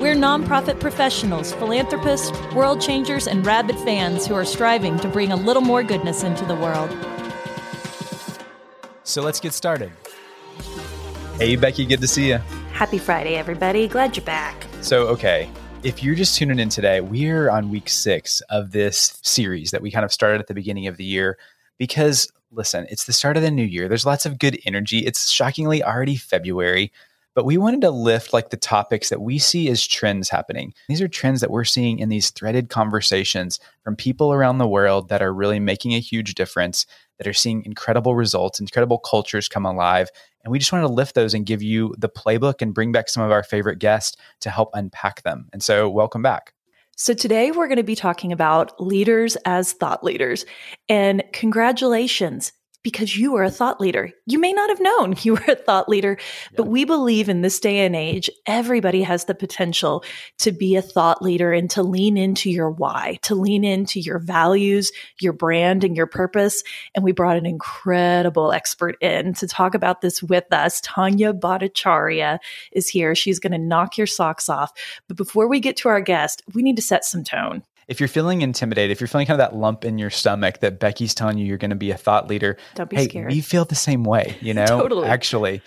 We're nonprofit professionals, philanthropists, world changers, and rabid fans who are striving to bring a little more goodness into the world. So let's get started. Hey, Becky, good to see you. Happy Friday, everybody. Glad you're back. So, okay, if you're just tuning in today, we're on week six of this series that we kind of started at the beginning of the year because, listen, it's the start of the new year. There's lots of good energy. It's shockingly already February, but we wanted to lift like the topics that we see as trends happening. These are trends that we're seeing in these threaded conversations from people around the world that are really making a huge difference, that are seeing incredible results, incredible cultures come alive. And we just wanted to lift those and give you the playbook and bring back some of our favorite guests to help unpack them. And so, welcome back. So, today we're going to be talking about leaders as thought leaders. And congratulations, because you are a thought leader. You may not have known you were a thought leader, but we believe in this day and age, everybody has the potential to be a thought leader and to lean into your why, to lean into your values, your brand, and your purpose. And we brought an incredible expert in to talk about this with us. Tanya Bhattacharya is here. She's going to knock your socks off. But before we get to our guest, we need to set some tone. If you're feeling intimidated, if you're feeling kind of that lump in your stomach that Becky's telling you you're going to be a thought leader, Don't be hey, scared. we feel the same way, you know, Totally. actually.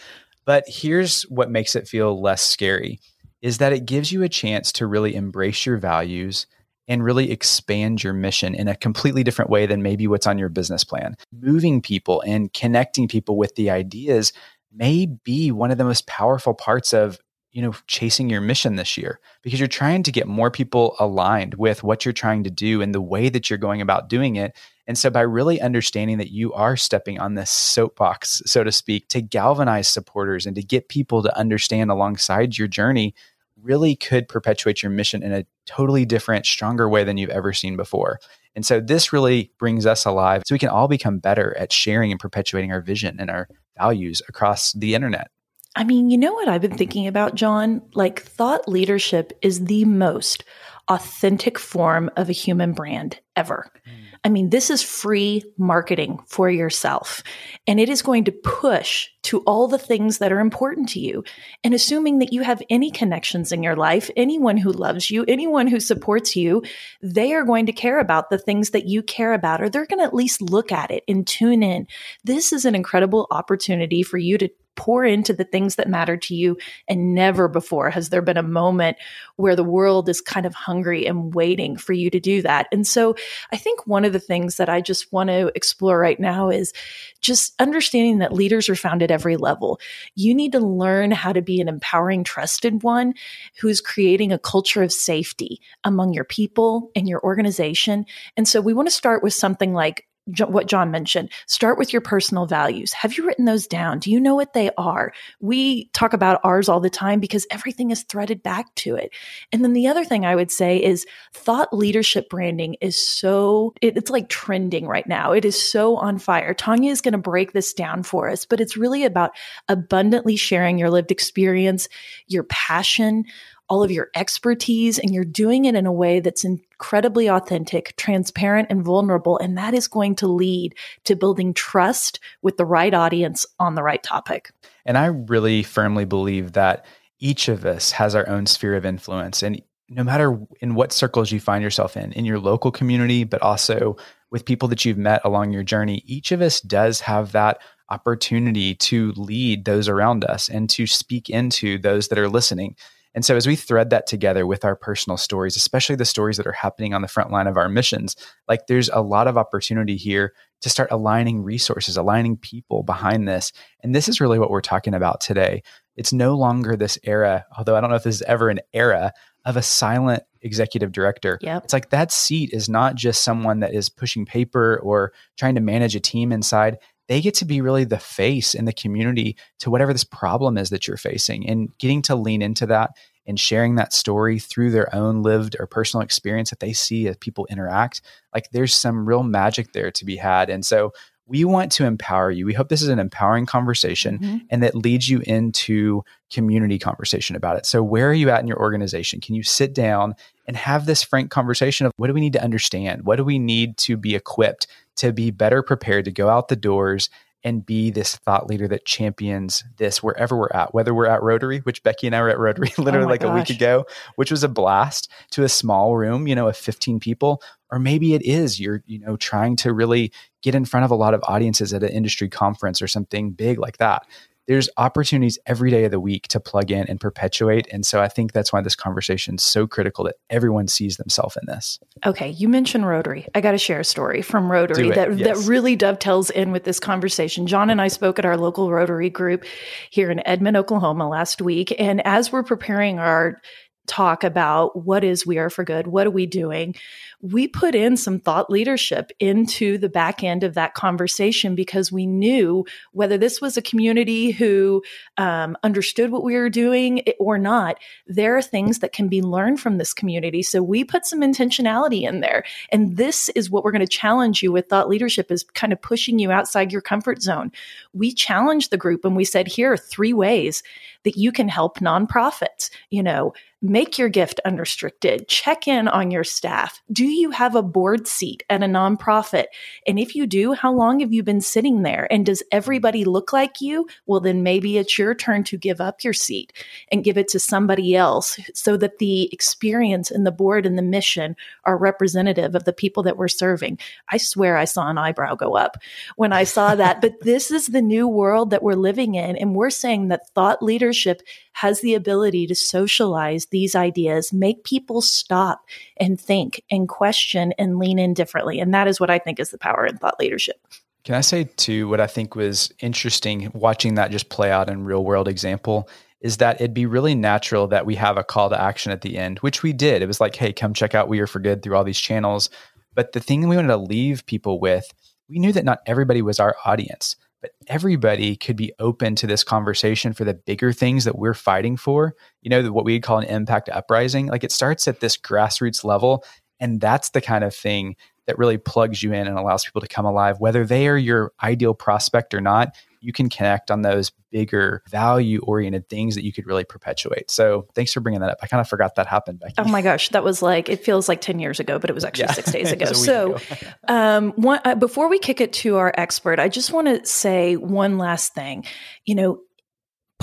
But here's what makes it feel less scary is that it gives you a chance to really embrace your values and really expand your mission in a completely different way than maybe what's on your business plan. Moving people and connecting people with the ideas may be one of the most powerful parts of you know chasing your mission this year because you're trying to get more people aligned with what you're trying to do and the way that you're going about doing it. And so by really understanding that you are stepping on this soapbox so to speak to galvanize supporters and to get people to understand alongside your journey really could perpetuate your mission in a totally different stronger way than you've ever seen before. And so this really brings us alive so we can all become better at sharing and perpetuating our vision and our values across the internet I mean, you know what I've been thinking about, John? Like, thought leadership is the most authentic form of a human brand ever. Hmm. I mean, this is free marketing for yourself, and it is going to push to all the things that are important to you. And assuming that you have any connections in your life, anyone who loves you, anyone who supports you, they are going to care about the things that you care about, or they're going to at least look at it and tune in. This is an incredible opportunity for you to pour into the things that matter to you. And never before has there been a moment where the world is kind of hungry and waiting for you to do that. And so I think one of the things that I just want to explore right now is just understanding that leaders are found at every level. You need to learn how to be an empowering, trusted one who's creating a culture of safety among your people and your organization. And so we want to start with something like what John mentioned. Start with your personal values. Have you written those down? Do you know what they are? We talk about ours all the time because everything is threaded back to it. And then the other thing I would say is thought leadership branding is so, it- it's like trending right now. It is so on fire. Tanya is going to break this down for us, but it's really about abundantly sharing your lived experience, your passion, all of your expertise, and you're doing it in a way that's incredibly authentic, transparent, and vulnerable. And that is going to lead to building trust with the right audience on the right topic. And I really firmly believe that each of us has our own sphere of influence. And no matter in what circles you find yourself in, in your local community, but also with people that you've met along your journey, each of us does have that opportunity to lead those around us and to speak into those that are listening. And so, as we thread that together with our personal stories, especially the stories that are happening on the front line of our missions, like there's a lot of opportunity here to start aligning resources, aligning people behind this. And this is really what we're talking about today. It's no longer this era, although I don't know if this is ever an era of a silent executive director. Yep. It's like that seat is not just someone that is pushing paper or trying to manage a team inside. They get to be really the face in the community to whatever this problem is that you're facing and getting to lean into that and sharing that story through their own lived or personal experience that they see as people interact, like there's some real magic there to be had. And so we want to empower you. We hope this is an empowering conversation mm-hmm. and that leads you into community conversation about it. So, where are you at in your organization? Can you sit down and have this frank conversation of what do we need to understand? What do we need to be equipped to be better prepared to go out the doors and be this thought leader that champions this wherever we're at, whether we're at Rotary, which Becky and I were at Rotary literally oh like gosh. a week ago, which was a blast to a small room, you know, of 15 people, or maybe it is you're, you know, trying to really get in front of a lot of audiences at an industry conference or something big like that there's opportunities every day of the week to plug in and perpetuate. And so I think that's why this conversation is so critical that everyone sees themselves in this. Okay. You mentioned Rotary. I got to share a story from Rotary that, yes. that really dovetails in with this conversation. John and I spoke at our local Rotary group here in Edmond, Oklahoma last week. And as we're preparing our talk about what is We Are for Good, what are we doing, we put in some thought leadership into the back end of that conversation because we knew whether this was a community who um, understood what we were doing or not, there are things that can be learned from this community. So we put some intentionality in there. And this is what we're going to challenge you with thought leadership is kind of pushing you outside your comfort zone. We challenged the group and we said, here are three ways that you can help nonprofits, you know, make your gift unrestricted, check in on your staff. Do you have a board seat at a nonprofit? And if you do, how long have you been sitting there? And does everybody look like you? Well, then maybe it's your turn to give up your seat and give it to somebody else so that the experience and the board and the mission are representative of the people that we're serving. I swear I saw an eyebrow go up when I saw that. but this is the new world that we're living in. And we're saying that thought leadership has the ability to socialize these ideas, make people stop and think and question and lean in differently. And that is what I think is the power in thought leadership. Can I say too what I think was interesting watching that just play out in real world example is that it'd be really natural that we have a call to action at the end, which we did. It was like, hey, come check out We Are for Good through all these channels. But the thing we wanted to leave people with, we knew that not everybody was our audience but everybody could be open to this conversation for the bigger things that we're fighting for. You know, what we'd call an impact uprising. Like it starts at this grassroots level. And that's the kind of thing that really plugs you in and allows people to come alive, whether they are your ideal prospect or not you can connect on those bigger value oriented things that you could really perpetuate. So thanks for bringing that up. I kind of forgot that happened. Becky. Oh my gosh, that was like it feels like ten years ago, but it was actually yeah. six days ago. so, ago. um, one, uh, before we kick it to our expert, I just want to say one last thing. You know,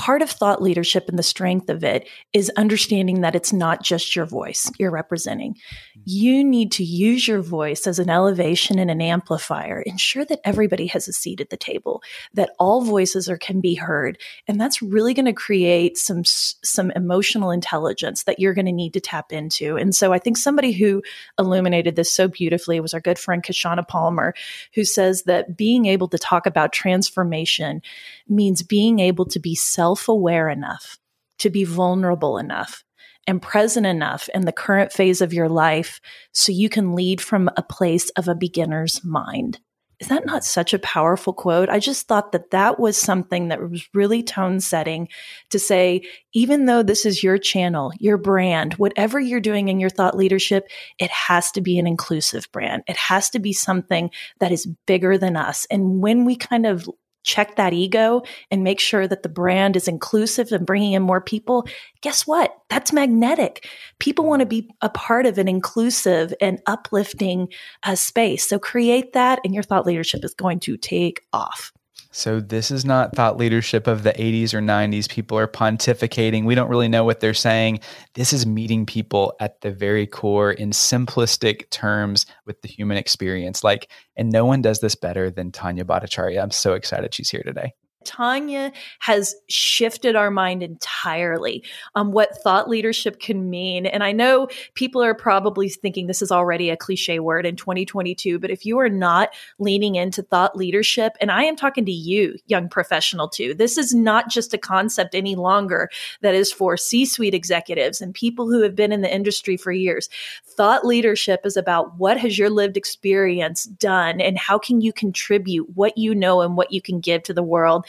part of thought leadership and the strength of it is understanding that it's not just your voice you're representing. Mm-hmm. You need to use your voice as an elevation and an amplifier. Ensure that everybody has a seat at the table, that all voices are can be heard, and that's really going to create some some emotional intelligence that you're going to need to tap into. And so I think somebody who illuminated this so beautifully was our good friend Kishana Palmer, who says that being able to talk about transformation means being able to be self aware enough to be vulnerable enough and present enough in the current phase of your life so you can lead from a place of a beginner's mind. Is that not such a powerful quote? I just thought that that was something that was really tone setting to say, even though this is your channel, your brand, whatever you're doing in your thought leadership, it has to be an inclusive brand. It has to be something that is bigger than us. And when we kind of check that ego and make sure that the brand is inclusive and bringing in more people, guess what? That's magnetic. People want to be a part of an inclusive and uplifting uh, space. So create that, and your thought leadership is going to take off. So this is not thought leadership of the 80s or 90s. People are pontificating. We don't really know what they're saying. This is meeting people at the very core in simplistic terms with the human experience. Like, and no one does this better than Tanya Bhattacharya. I'm so excited she's here today. Tanya has shifted our mind entirely on what thought leadership can mean. And I know people are probably thinking this is already a cliche word in 2022, but if you are not leaning into thought leadership, and I am talking to you, young professional too, this is not just a concept any longer that is for C suite executives and people who have been in the industry for years. Thought leadership is about what has your lived experience done and how can you contribute what you know and what you can give to the world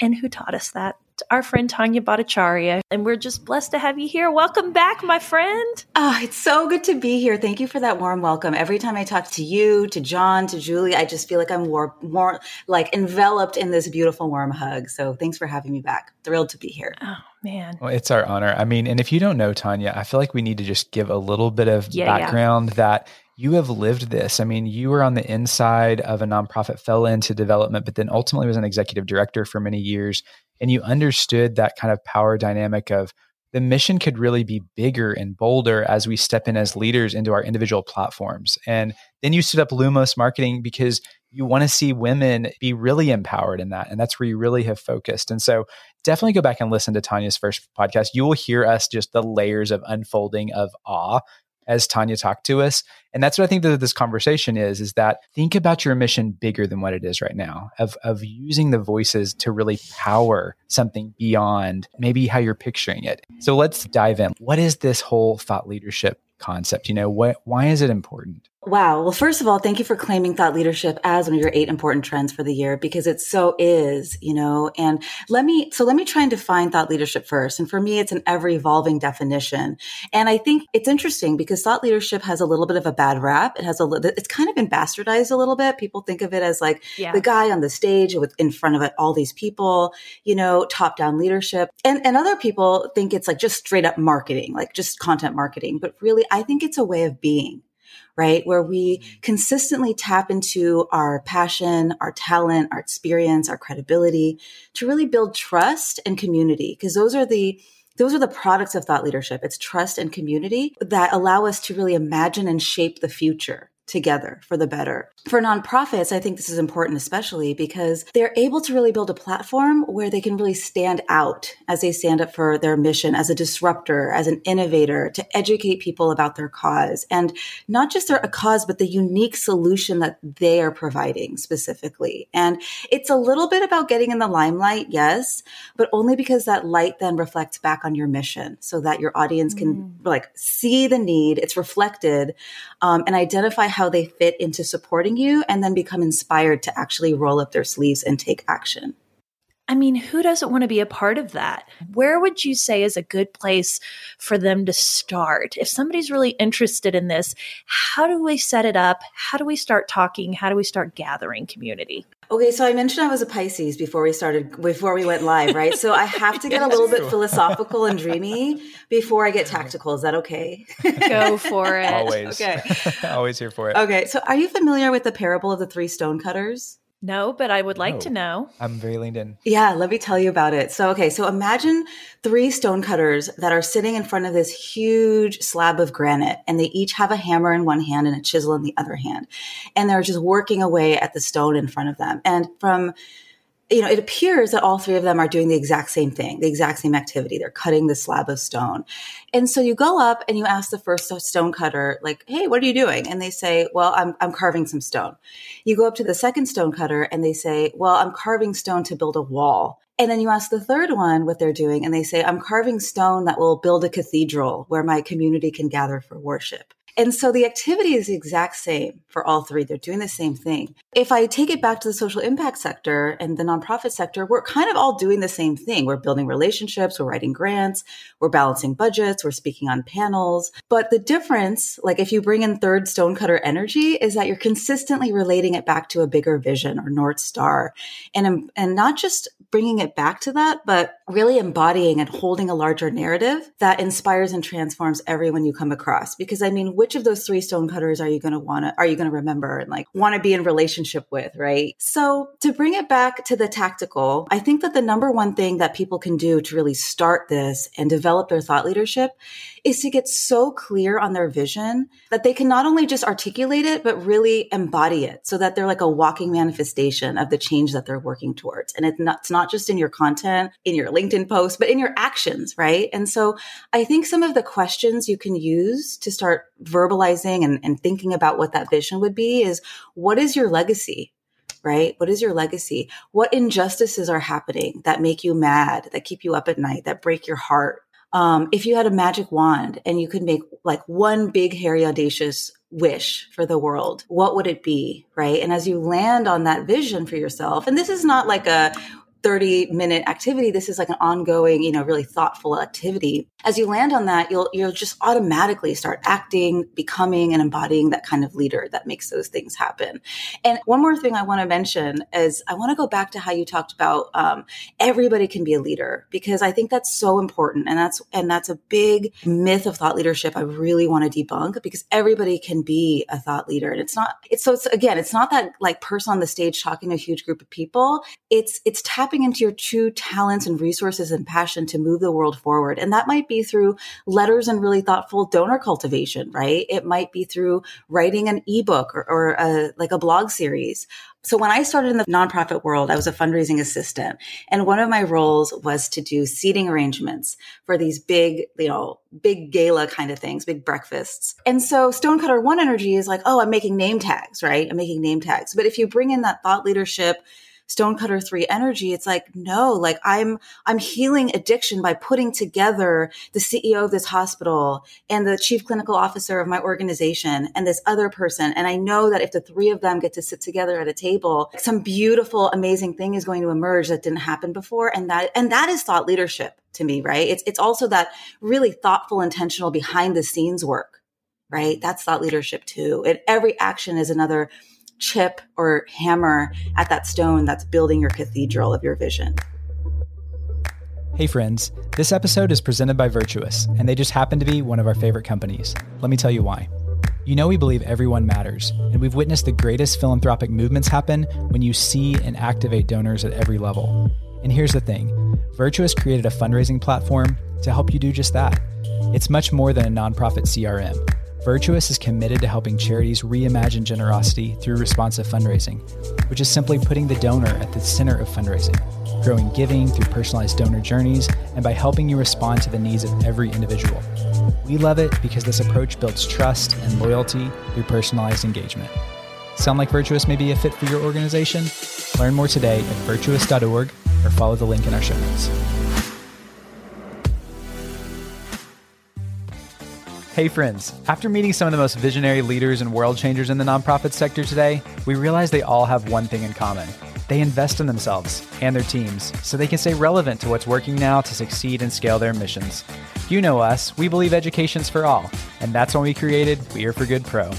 and who taught us that? our friend Tanya Bhattacharya, and we're just blessed to have you here. Welcome back, my friend. Oh, it's so good to be here. Thank you for that warm welcome. Every time I talk to you, to John, to Julie, I just feel like I'm more, more like enveloped in this beautiful warm hug. So thanks for having me back. Thrilled to be here. Oh man. Well, it's our honor. I mean, and if you don't know Tanya, I feel like we need to just give a little bit of Yeah, yeah. background that you have lived this. I mean, you were on the inside of a nonprofit, fell into development, but then ultimately was an executive director for many years. And you understood that kind of power dynamic of the mission could really be bigger and bolder as we step in as leaders into our individual platforms. And then you stood up Lumos Marketing because you want to see women be really empowered in that. And that's where you really have focused. And so definitely go back and listen to Tanya's first podcast. You will hear us just the layers of unfolding of awe as Tanya talked to us. And that's what I think that this conversation is, is that think about your mission bigger than what it is right now, of, of using the voices to really power something beyond maybe how you're picturing it. So let's dive in. What is this whole thought leadership concept? You know, what, why is it important? Wow. Well, first of all, thank you for claiming thought leadership as one of your eight important trends for the year because it so is, you know, and let me, so let me try and define thought leadership first. And for me, it's an ever evolving definition. And I think it's interesting because thought leadership has a little bit of a bad rap. It has a little, it's kind of been bastardized a little bit. People think of it as like Yeah. the guy on the stage with in front of it, all these people, you know, top down leadership. And, and other people think it's like just straight up marketing, like just content marketing. But really, I think it's a way of being right? Where we consistently tap into our passion, our talent, our experience, our credibility to really build trust and community. Because those are the those are the products of thought leadership. It's trust and community that allow us to really imagine and shape the future together for the better. For nonprofits, I think this is important, especially because they're able to really build a platform where they can really stand out as they stand up for their mission as a disruptor, as an innovator, to educate people about their cause and not just their a cause, but the unique solution that they are providing specifically. And it's a little bit about getting in the limelight, yes, but only because that light then reflects back on your mission so that your audience can like see the need, it's reflected, um, and identify how they fit into supporting you and then become inspired to actually roll up their sleeves and take action. I mean, who doesn't want to be a part of that? Where would you say is a good place for them to start? If somebody's really interested in this, how do we set it up? How do we start talking? How do we start gathering community? Okay, so I mentioned I was a Pisces before we started, before we went live, right? So I have to get a little bit philosophical and dreamy before I get tactical. Is that okay? Go for it. Always. Okay. Always here for it. Okay, so are you familiar with the parable of the three stonecutters? No, but I would like No. to know. I'm very leaned in. Yeah, let me tell you about it. So, okay, so imagine three stonecutters that are sitting in front of this huge slab of granite, and they each have a hammer in one hand and a chisel in the other hand. And they're just working away at the stone in front of them. And from you know, it appears that all three of them are doing the exact same thing, the exact same activity. They're cutting the slab of stone. And so you go up and you ask the first stone cutter, like, hey, what are you doing? And they say, well, I'm, I'm carving some stone. You go up to the second stone cutter and they say, well, I'm carving stone to build a wall. And then you ask the third one what they're doing, and they say, I'm carving stone that will build a cathedral where my community can gather for worship. And so the activity is the exact same for all three. They're doing the same thing. If I take it back to the social impact sector and the nonprofit sector, we're kind of all doing the same thing. We're building relationships, we're writing grants, we're balancing budgets, we're speaking on panels. But the difference, like if you bring in third stonecutter energy, is that you're consistently relating it back to a bigger vision or North Star. And, and not just bringing it back to that, but really embodying and holding a larger narrative that inspires and transforms everyone you come across. Because I mean, which of those three stonecutters are you going to want to, are you going to remember and like want to be in relationship with, right? So to bring it back to the tactical, I think that the number one thing that people can do to really start this and develop their thought leadership is to get so clear on their vision that they can not only just articulate it, but really embody it so that they're like a walking manifestation of the change that they're working towards. And it's not, it's not just in your content, in your LinkedIn post, but in your actions, right? And so I think some of the questions you can use to start verbalizing and, and thinking about what that vision would be is what is your legacy? Right? What is your legacy? What injustices are happening that make you mad, that keep you up at night, that break your heart? Um, if you had a magic wand and you could make like one big, hairy, audacious wish for the world, what would it be? Right. And as you land on that vision for yourself, and this is not like a, 30 minute activity. This is like an ongoing, you know, really thoughtful activity. As you land on that, you'll, you'll just automatically start acting, becoming and embodying that kind of leader that makes those things happen. And one more thing I want to mention is I want to go back to how you talked about um, everybody can be a leader because I think that's so important. And that's, and that's a big myth of thought leadership I really want to debunk because everybody can be a thought leader. And it's not, it's so it's, again, it's not that like person on the stage talking to a huge group of people. It's, it's tapping into your true talents and resources and passion to move the world forward. And that might be through letters and really thoughtful donor cultivation, right? It might be through writing an ebook or, or a, like a blog series. So when I started in the nonprofit world, I was a fundraising assistant. And one of my roles was to do seating arrangements for these big, you know, big gala kind of things, big breakfasts. And so Stonecutter One Energy is like, oh, I'm making name tags, right? I'm making name tags. But if you bring in that thought leadership, stonecutter 3 energy it's like no like i'm i'm healing addiction by putting together the ceo of this hospital and the chief clinical officer of my organization and this other person. And i know that if the three of them get to sit together at a table some beautiful amazing thing is going to emerge that didn't happen before. And that and that is thought leadership to me right? It's it's also that really thoughtful intentional behind the scenes work right? That's thought leadership too. And every action is another chip or hammer at that stone that's building your cathedral of your vision. Hey, friends. This episode is presented by Virtuous, and they just happen to be one of our favorite companies. Let me tell you why. You know, we believe everyone matters, and we've witnessed the greatest philanthropic movements happen when you see and activate donors at every level. And here's the thing Virtuous created a fundraising platform to help you do just that. It's much more than a nonprofit CRM. Virtuous is committed to helping charities reimagine generosity through responsive fundraising, which is simply putting the donor at the center of fundraising, growing giving through personalized donor journeys, and by helping you respond to the needs of every individual. We love it because this approach builds trust and loyalty through personalized engagement. Sound like Virtuous may be a fit for your organization? Learn more today at virtuous.org or follow the link in our show notes. Hey, friends. After meeting some of the most visionary leaders and world changers in the nonprofit sector today, we realize they all have one thing in common. They invest in themselves and their teams so they can stay relevant to what's working now to succeed and scale their missions. You know us, we believe education's for all, and that's when we created We Are for Good Pro.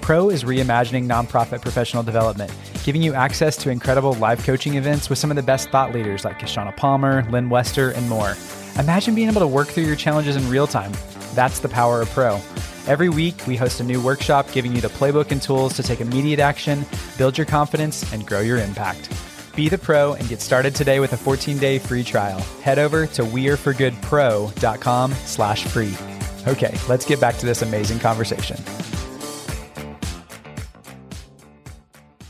Pro is reimagining nonprofit professional development, giving you access to incredible live coaching events with some of the best thought leaders like Kishana Palmer, Lynne Wester, and more. Imagine being able to work through your challenges in real time that's the power of Pro. Every week, we host a new workshop giving you the playbook and tools to take immediate action, build your confidence, and grow your impact. Be the pro and get started today with a 14-day free trial. Head over to weareforgoodpro.com slash free. Okay, let's get back to this amazing conversation.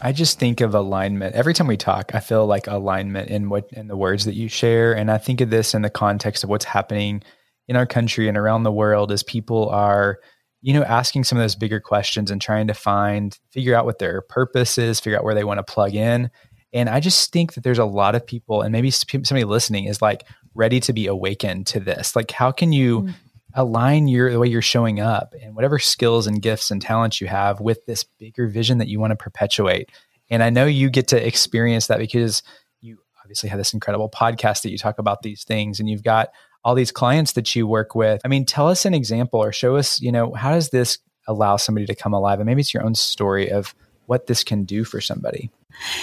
I just think of alignment. Every time we talk, I feel like alignment in what in the words that you share. And I think of this in the context of what's happening in our country and around the world as people are you know asking some of those bigger questions and trying to find figure out what their purpose is figure out where they want to plug in. And i just think that there's a lot of people and maybe somebody listening is like ready to be awakened to this. Like how can you mm. align your the way you're showing up and whatever skills and gifts and talents you have with this bigger vision that you want to perpetuate? And i know you get to experience that because you obviously have this incredible podcast that you talk about these things and you've got all these clients that you work with. I mean, tell us an example or show us, you know, how does this allow somebody to come alive? And maybe it's your own story of what this can do for somebody.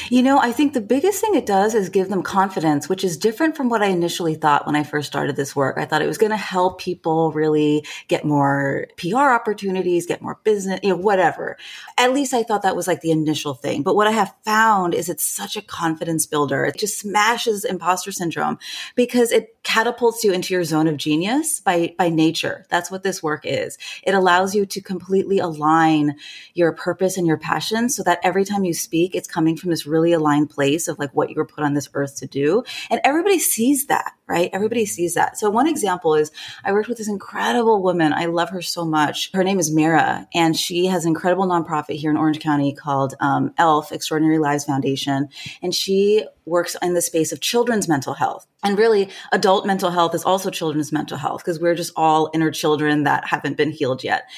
You know, I think the biggest thing it does is give them confidence, which is different from what I initially thought when I first started this work. I thought it was going to help people really get more PR opportunities, get more business, you know, whatever. At least I thought that was like the initial thing. But what I have found is it's such a confidence builder. It just smashes imposter syndrome because it catapults you into your zone of genius by, by nature. That's what this work is. It allows you to completely align your purpose and your passion so that every time you speak, it's coming from this really aligned place of like what you were put on this earth to do. And everybody sees that, right? Everybody sees that. So one example is I worked with this incredible woman. I love her so much. Her name is Mira, and she has an incredible nonprofit here in Orange County called um, ELF, Extraordinary Lives Foundation. And she works in the space of children's mental health. And really, adult mental health is also children's mental health because we're just all inner children that haven't been healed yet.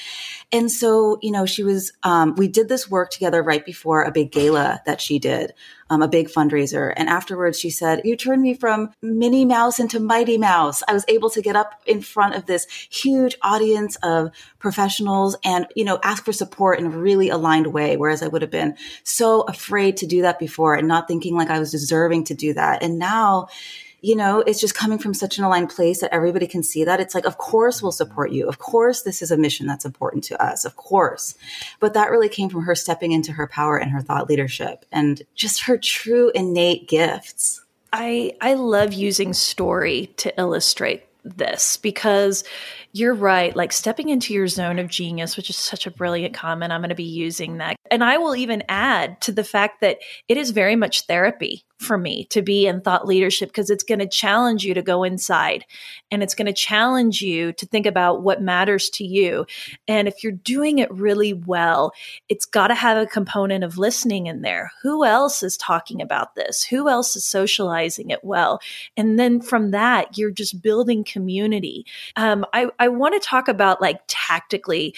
And so, you know, she was, um, we did this work together right before a big gala that she did, um, a big fundraiser. And afterwards, she said, You turned me from Minnie Mouse into Mighty Mouse. I was able to get up in front of this huge audience of professionals and, you know, ask for support in a really aligned way. Whereas I would have been so afraid to do that before and not thinking like I was deserving to do that. And now, you know, it's just coming from such an aligned place that everybody can see that. It's like, of course we'll support you. Of course this is a mission that's important to us. Of course. But that really came from her stepping into her power and her thought leadership and just her true innate gifts. I I love using story to illustrate this because you're right. Like stepping into your zone of genius, which is such a brilliant comment. I'm going to be using that. And I will even add to the fact that it is very much therapy for me to be in thought leadership because it's going to challenge you to go inside and it's going to challenge you to think about what matters to you. And if you're doing it really well, it's got to have a component of listening in there. Who else is talking about this? Who else is socializing it well? And then from that, you're just building community. Um, I, I want to talk about like tactically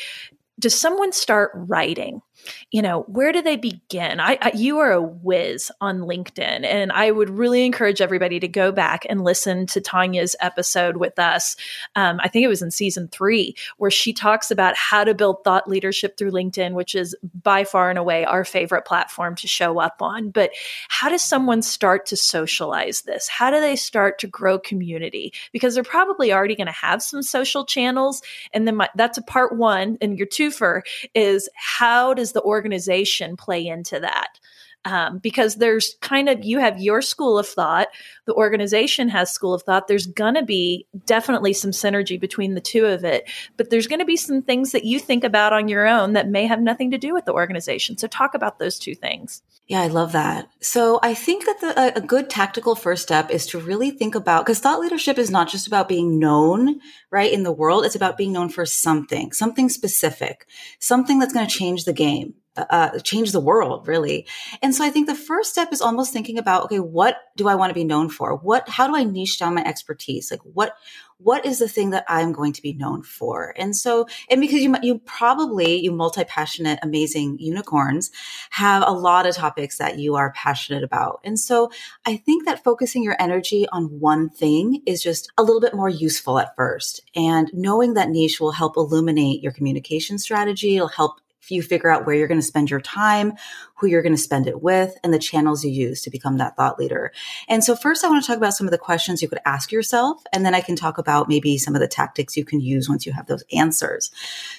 does someone start writing? you know, where do they begin? I, I, you are a whiz on LinkedIn, and I would really encourage everybody to go back and listen to Tanya's episode with us. Um, I think it was in season three, where she talks about how to build thought leadership through LinkedIn, which is by far and away our favorite platform to show up on. But how does someone start to socialize this? How do they start to grow community? Because they're probably already going to have some social channels, and then my, that's a part one. And your twofer is how does the organization play into that? Um, because there's kind of you have your school of thought the organization has school of thought there's going to be definitely some synergy between the two of it but there's going to be some things that you think about on your own that may have nothing to do with the organization. So talk about those two things. Yeah i love that. So i think that the, a good tactical first step is to really think about because thought leadership is not just about being known right in the world it's about being known for something something specific something that's going to change the game uh, change the world really. And so i think the first step is almost thinking about okay what do i want to be known for? What how do i niche down my expertise? Like what what is the thing that i'm going to be known for? And so and because you you probably you multi-passionate amazing unicorns have a lot of topics that you are passionate about. And so i think that focusing your energy on one thing is just a little bit more useful at first. And knowing that niche will help illuminate your communication strategy it'll help you figure out where you're going to spend your time, who you're going to spend it with, and the channels you use to become that thought leader. And so first I want to talk about some of the questions you could ask yourself, and then I can talk about maybe some of the tactics you can use once you have those answers.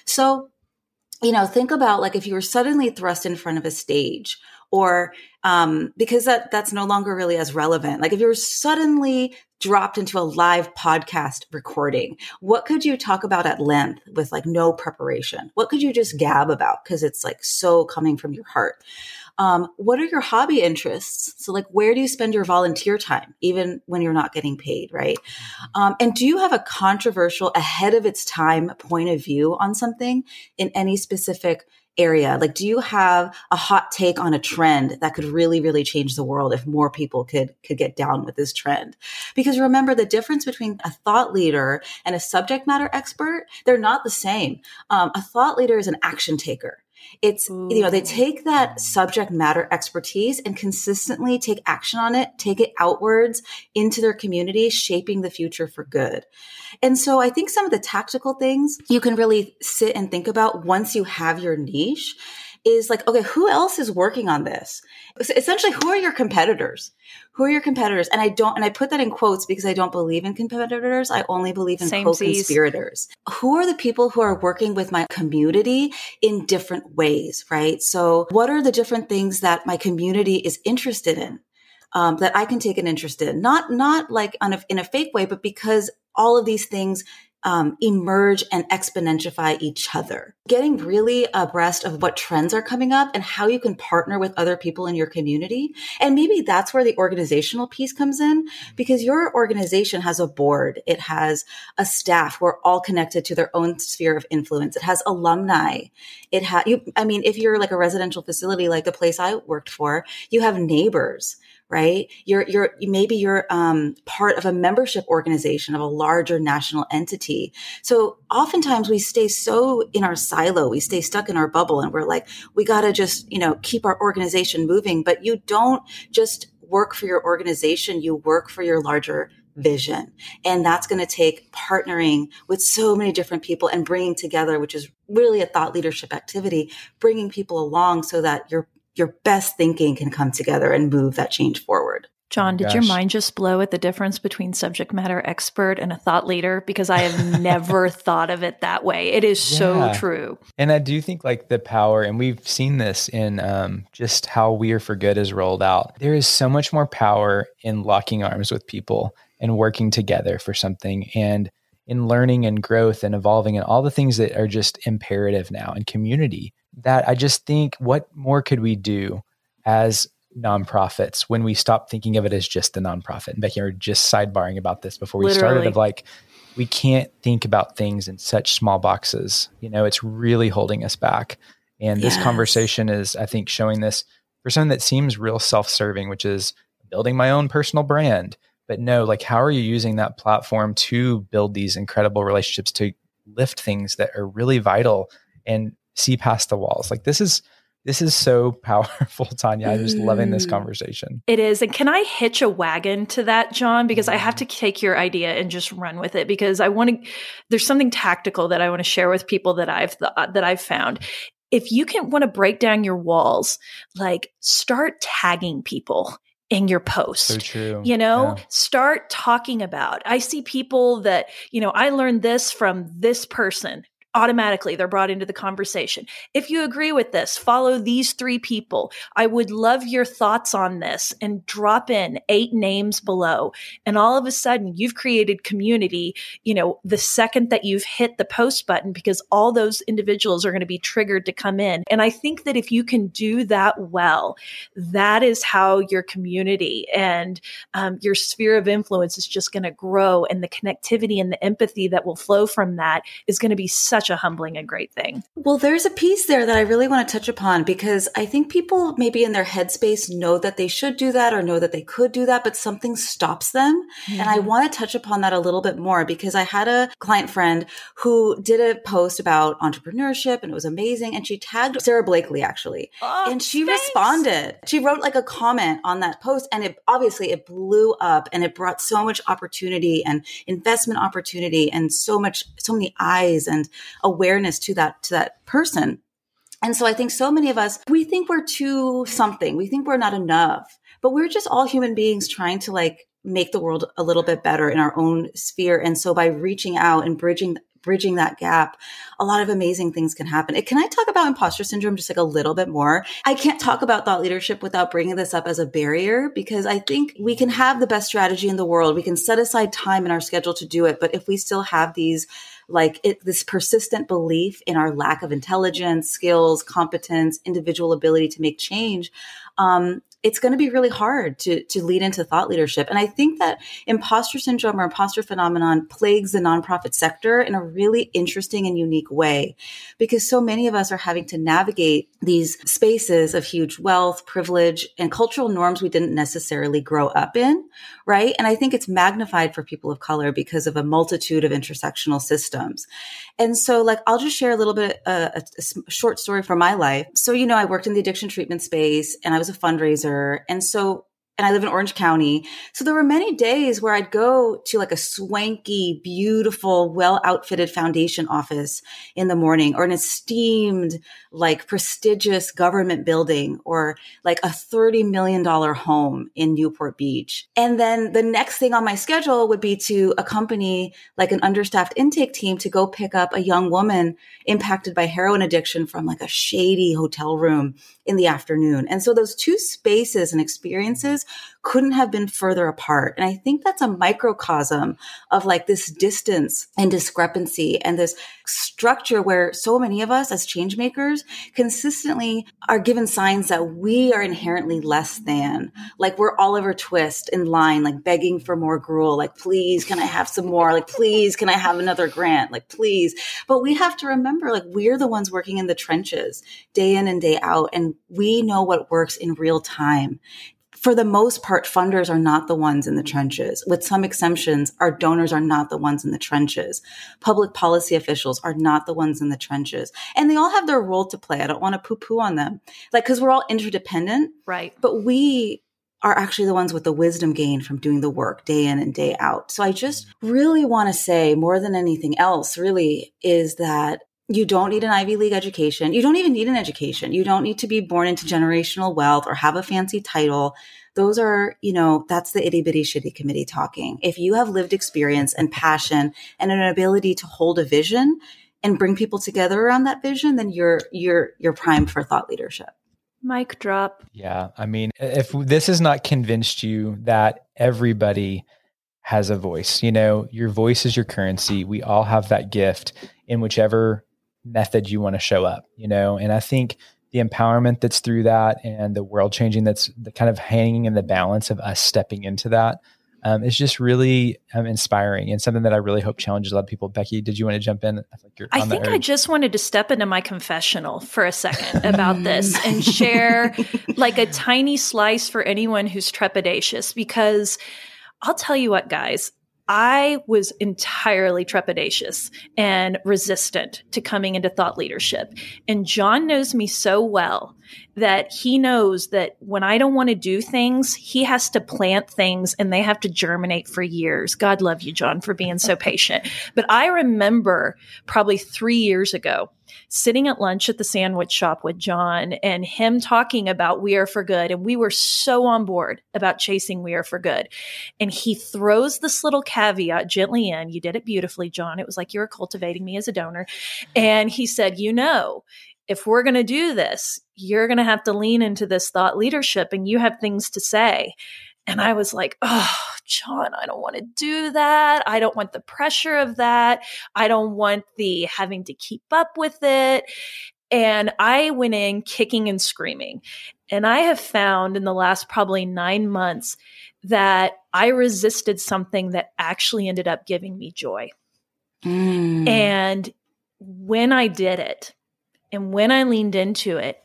So, you know, think about like if you were suddenly thrust in front of a stage or um, because that that's no longer really as relevant. Like if you were suddenly dropped into a live podcast recording, what could you talk about at length with like no preparation? What could you just gab about because it's like so coming from your heart? Um, what are your hobby interests? So, like, where do you spend your volunteer time, even when you're not getting paid, right? Mm-hmm. Um, and do you have a controversial, ahead of its time point of view on something in any specific area? Like, do you have a hot take on a trend that could really, really change the world if more people could, could get down with this trend? Because remember the difference between a thought leader and a subject matter expert, they're not the same. Um, a thought leader is an action taker. It's, Ooh. you know, they mm. take that subject matter expertise and consistently take action on it, take it outwards into their community, shaping the future for good. And so I think some of the tactical things you can really sit and think about once you have your niche is like, okay, who else is working on this? essentially, who are your competitors? Who are your competitors? And I don't, and I put that in quotes because I don't believe in competitors. I only believe in co-conspirators. Who are the people who are working with my community in different ways, right? So what are the different things that my community is interested in? Um, that I can take an interest in, not not like a, in a fake way, but because all of these things um, emerge and exponentify each other. Getting really abreast of what trends are coming up and how you can partner with other people in your community. And maybe that's where the organizational piece comes in because your organization has a board. It has a staff. We're all connected to their own sphere of influence. It has alumni. It has, you, I mean, if you're like a residential facility, like the place I worked for, you have neighbors right? You're, you're, maybe you're, um, part of a membership organization of a larger national entity. So oftentimes we stay so in our silo, we stay stuck in our bubble and we're like, we got to just, you know, keep our organization moving, but you don't just work for your organization. You work for your larger vision. And that's going to take partnering with so many different people and bringing together, which is really a thought leadership activity, bringing people along so that your, your best thinking can come together and move that change forward. John, did Gosh. your mind just blow at the difference between subject matter expert and a thought leader? Because I have never thought of it that way. It is yeah. so true. And I do think like the power, and we've seen this in um, just how We Are for Good is rolled out. There is so much more power in locking arms with people and working together for something and in learning and growth and evolving and all the things that are just imperative now in community that I just think what more could we do as nonprofits when we stop thinking of it as just a nonprofit? And Becky are just sidebarring about this before we Literally. started of like we can't think about things in such small boxes. You know it's really holding us back. And yes. this conversation is I think showing this for something that seems real self-serving which is building my own personal brand. But no like how are you using that platform to build these incredible relationships to lift things that are really vital? And see past the walls like this is this is so powerful tanya i'm just loving this mm. conversation it is and can i hitch a wagon to that john because i have to take your idea and just run with it because i want to there's something tactical that i want to share with people that i've th- that i've found if you can want to break down your walls like start tagging people in your post. So true. You know, yeah. start talking about. I see people that, you know, I learned this from this person automatically they're brought into the conversation. If you agree with this, follow these three people. I would love your thoughts on this and drop in eight names below. And all of a sudden you've created community, you know, the second that you've hit the post button because all those individuals are going to be triggered to come in. And I think that if you can do that well, that is how your community and um, your sphere of influence is just going to grow and the connectivity and the empathy that will flow from that is going to be such such a humbling and great thing. Well, there's a piece there that I really want to touch upon because I think people maybe in their headspace know that they should do that or know that they could do that, but something stops them. Mm-hmm. And I want to touch upon that a little bit more because I had a client friend who did a post about entrepreneurship and it was amazing. And she tagged Sara Blakely actually. Oh, and she thanks. responded. She wrote like a comment on that post and it obviously it blew up and it brought so much opportunity and investment opportunity and so much, so many eyes and awareness to that to that person. And so I think so many of us, we think we're too something. We think we're not enough, but we're just all human beings trying to like make the world a little bit better in our own sphere. And so by reaching out and bridging bridging that gap, a lot of amazing things can happen. Eh, can I talk about imposter syndrome just like a little bit more? I can't talk about thought leadership without bringing this up as a barrier because I think we can have the best strategy in the world. We can set aside time in our schedule to do it. But if we still have these like it, this persistent belief in our lack of intelligence, skills, competence, individual ability to make change, um, it's going to be really hard to to lead into thought leadership. And I think that imposter syndrome or imposter phenomenon plagues the nonprofit sector in a really interesting and unique way because so many of us are having to navigate these spaces of huge wealth, privilege, and cultural norms we didn't necessarily grow up in, right? And I think it's magnified for people of color because of a multitude of intersectional systems. And so like I'll just share a little bit uh, a, a short story from my life. So you know, I worked in the addiction treatment space and I was a fundraiser and so, and I live in Orange County. So there were many days where I'd go to like a swanky, beautiful, well outfitted foundation office in the morning or an esteemed, like prestigious government building or like a $30 million home in Newport Beach. And then the next thing on my schedule would be to accompany like an understaffed intake team to go pick up a young woman impacted by heroin addiction from like a shady hotel room in the afternoon. And so those two spaces and experiences couldn't have been further apart. And I think that's a microcosm of like this distance and discrepancy and this structure where so many of us as change makers consistently are given signs that we are inherently less than. Like we're Oliver Twist in line, like begging for more gruel. Like, please, can I have some more? Like, please, can I have another grant? Like, please. But we have to remember, like, we're the ones working in the trenches day in and day out, and we know what works in real time for the most part, funders are not the ones in the trenches. With some exemptions, our donors are not the ones in the trenches. Public policy officials are not the ones in the trenches. And they all have their role to play. I don't want to poo poo on them. Like, cause we're all interdependent. Right. But we are actually the ones with the wisdom gained from doing the work day in and day out. So I just really want to say more than anything else, really, is that you don't need an Ivy League education. You don't even need an education. You don't need to be born into generational wealth or have a fancy title. Those are, you know, that's the itty bitty shitty committee talking. If you have lived experience and passion and an ability to hold a vision and bring people together around that vision, then you're, you're, you're primed for thought leadership. Mic drop. Yeah. I mean, if this has not convinced you that everybody has a voice, you know, your voice is your currency. We all have that gift in whichever method you want to show up, you know? And I think the empowerment that's through that and the world changing that's the kind of hanging in the balance of us stepping into that um, is just really um, inspiring and something that I really hope challenges a lot of people. Becky, did you want to jump in? I, I think I just wanted to step into my confessional for a second about this and share like a tiny slice for anyone who's trepidatious because I'll tell you what, guys, I was entirely trepidatious and resistant to coming into thought leadership. And John knows me so well that he knows that when I don't want to do things, he has to plant things and they have to germinate for years. God love you, John, for being so patient. But I remember probably three years ago, sitting at lunch at the sandwich shop with John and him talking about We Are for Good. And we were so on board about chasing We Are for Good. And he throws this little caveat gently in. You did it beautifully, John. It was like you were cultivating me as a donor. And he said, You know, if we're going to do this, you're going to have to lean into this thought leadership and you have things to say. And I was like, oh, John, I don't want to do that. I don't want the pressure of that. I don't want the having to keep up with it. And I went in kicking and screaming. And I have found in the last probably nine months that I resisted something that actually ended up giving me joy. Mm. And when I did it, and when I leaned into it,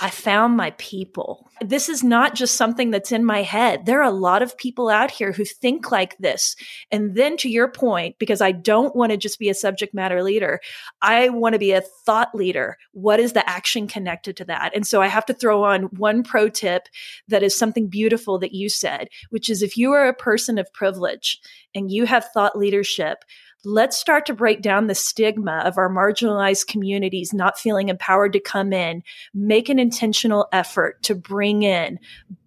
I found my people. This is not just something that's in my head. There are a lot of people out here who think like this. And then to your point, because I don't want to just be a subject matter leader, I want to be a thought leader. What is the action connected to that? And so I have to throw on one pro tip that is something beautiful that you said, which is if you are a person of privilege and you have thought leadership, let's start to break down the stigma of our marginalized communities not feeling empowered to come in, make an intentional effort to bring in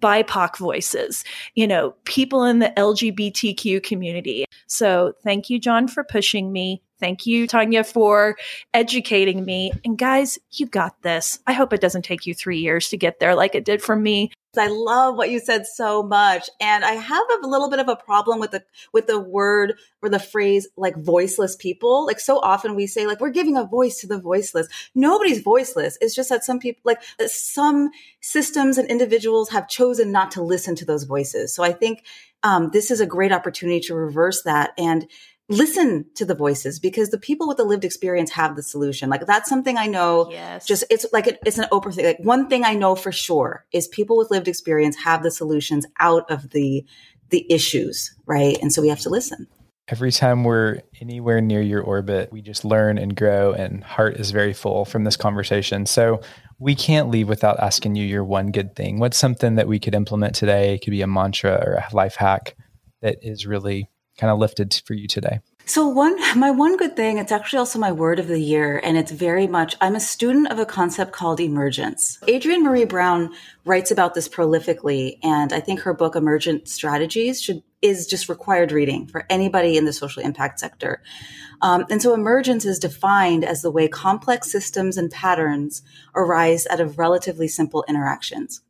BIPOC voices, you know, people in the LGBTQ community. So thank you, John, for pushing me. Thank you, Tanya, for educating me. And guys, you got this. I hope it doesn't take you three years to get there like it did for me. I love what you said so much. And I have a little bit of a problem with the with the word or the phrase like voiceless people. Like so often we say like we're giving a voice to the voiceless. Nobody's voiceless. It's just that some people like some systems and individuals have chosen not to listen to those voices. So I think um, this is a great opportunity to reverse that and listen to the voices because the people with the lived experience have the solution. Like that's something I know. Yes. Just it's like it, it's an Oprah thing. Like one thing I know for sure is people with lived experience have the solutions out of the the issues, right? And so we have to listen. Every time we're anywhere near your orbit, we just learn and grow, and heart is very full from this conversation. So we can't leave without asking you your one good thing. What's something that we could implement today? It could be a mantra or a life hack that is really kind of lifted for you today? So one, my one good thing, it's actually also my word of the year. And it's very much, I'm a student of a concept called emergence. Adrienne Maree Brown writes about this prolifically. And I think her book, Emergent Strategies should, is just required reading for anybody in the social impact sector. Um, and so emergence is defined as the way complex systems and patterns arise out of relatively simple interactions.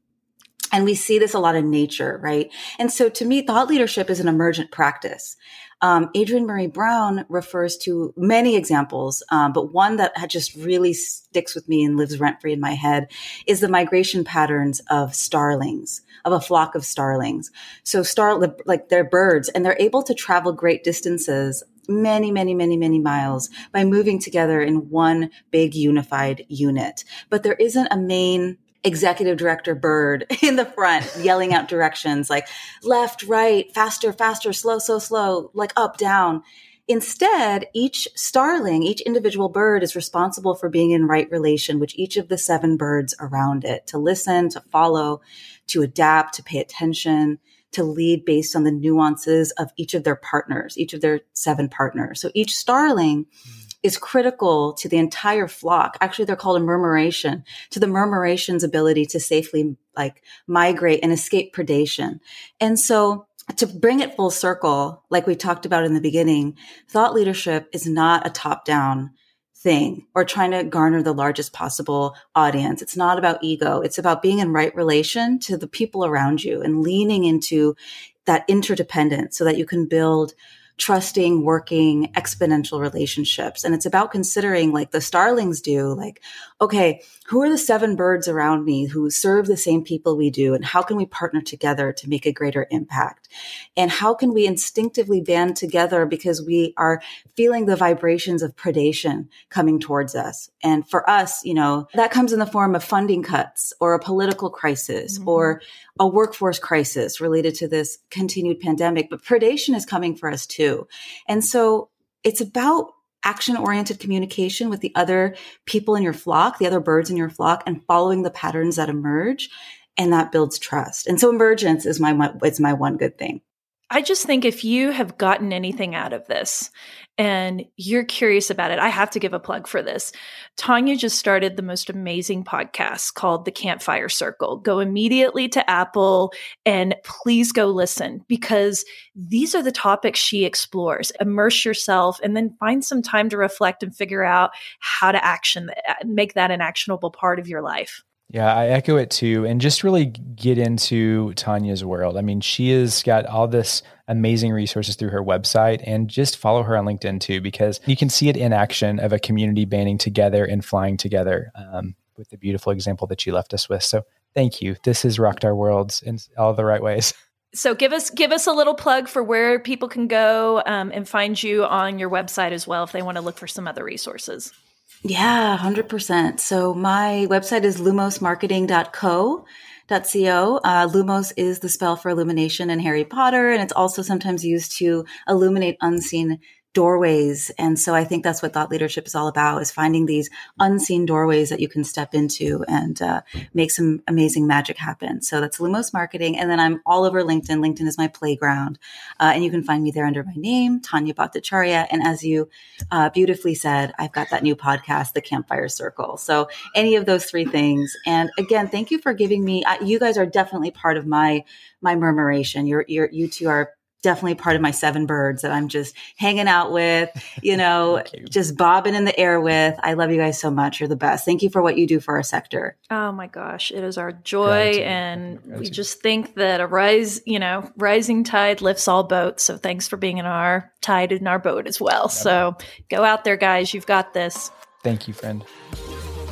And we see this a lot in nature, right? And so to me, thought leadership is an emergent practice. Um, Adrienne Maree Brown refers to many examples, um, but one that just really sticks with me and lives rent free in my head is the migration patterns of starlings, of a flock of starlings. So star, like they're birds and they're able to travel great distances many, many, many, many miles by moving together in one big unified unit. But there isn't a main executive director bird in the front yelling out directions like left, right, faster, faster, slow, so slow, like up, down. Instead, each starling, each individual bird is responsible for being in right relation with each of the seven birds around it to listen, to follow, to adapt, to pay attention, to lead based on the nuances of each of their partners, each of their seven partners. So each starling hmm. Is critical to the entire flock. Actually, they're called a murmuration to the murmuration's ability to safely like migrate and escape predation. And so to bring it full circle, like we talked about in the beginning, thought leadership is not a top down thing or trying to garner the largest possible audience. It's not about ego. It's about being in right relation to the people around you and leaning into that interdependence so that you can build trusting, working, exponential relationships. And it's about considering, like the starlings do, like, okay, who are the seven birds around me who serve the same people we do? And how can we partner together to make a greater impact? And how can we instinctively band together because we are feeling the vibrations of predation coming towards us? And for us, you know, that comes in the form of funding cuts or a political crisis mm-hmm. or a workforce crisis related to this continued pandemic. But predation is coming for us too. And so it's about action oriented communication with the other people in your flock, the other birds in your flock, and following the patterns that emerge. And that builds trust. And so emergence is my, it's my one good thing. I just think if you have gotten anything out of this and you're curious about it, I have to give a plug for this. Tanya just started the most amazing podcast called The Campfire Circle. Go immediately to Apple and please go listen because these are the topics she explores. Immerse yourself and then find some time to reflect and figure out how to action make that an actionable part of your life. Yeah, I echo it too. And just really get into Tanya's world. I mean, she has got all this amazing resources through her website and just follow her on LinkedIn too, because you can see it in action of a community banding together and flying together um, with the beautiful example that she left us with. So thank you. This has rocked our worlds in all the right ways. So give us give us a little plug for where people can go um, and find you on your website as well if they want to look for some other resources. Yeah, 100%. So my website is lumosmarketing.co. .co. Uh, Lumos is the spell for illumination in Harry Potter, and it's also sometimes used to illuminate unseen doorways. And so I think that's what thought leadership is all about is finding these unseen doorways that you can step into and uh, make some amazing magic happen. So that's Lumos Marketing. And then I'm all over LinkedIn. LinkedIn is my playground. Uh, and you can find me there under my name, Tanya Bhattacharya. And as you uh, beautifully said, I've got that new podcast, The Campfire Circle. So any of those three things. And again, thank you for giving me, you guys are definitely part of my, my murmuration. You're, you're, you two are definitely part of my seven birds that I'm just hanging out with, you know, you. just bobbing in the air with. I love you guys so much. You're the best. Thank you for what you do for our sector. Oh my gosh, it is our joy Gratitude. and Gratitude. we just think that a rise, you know, rising tide lifts all boats. So thanks for being in our tide in our boat as well. Yep. So go out there guys, you've got this. Thank you, friend.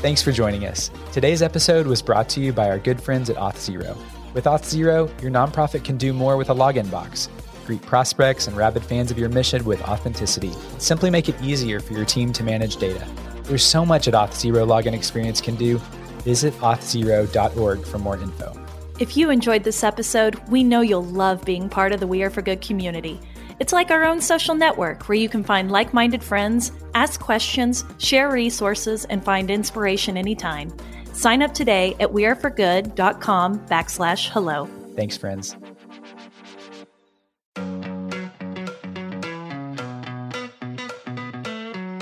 Thanks for joining us. Today's episode was brought to you by our good friends at Auth0. With Auth0, your nonprofit can do more with a login box greet prospects and rabid fans of your mission with authenticity. Simply make it easier for your team to manage data. There's so much at Auth0 login experience can do. Visit auth0.org for more info. If you enjoyed this episode, we know you'll love being part of the We Are for Good community. It's like our own social network where you can find like minded friends, ask questions, share resources, and find inspiration anytime. Sign up today at weareforgood.com backslash hello. Thanks, friends.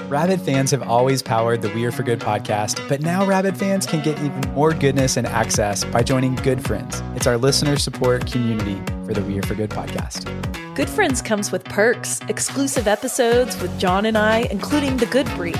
Rabid fans have always powered the We Are for Good podcast, but now Rabid fans can get even more goodness and access by joining Good Friends. It's our listener support community for the We Are for Good podcast. Good Friends comes with perks, exclusive episodes with John and I, including the Good Brief,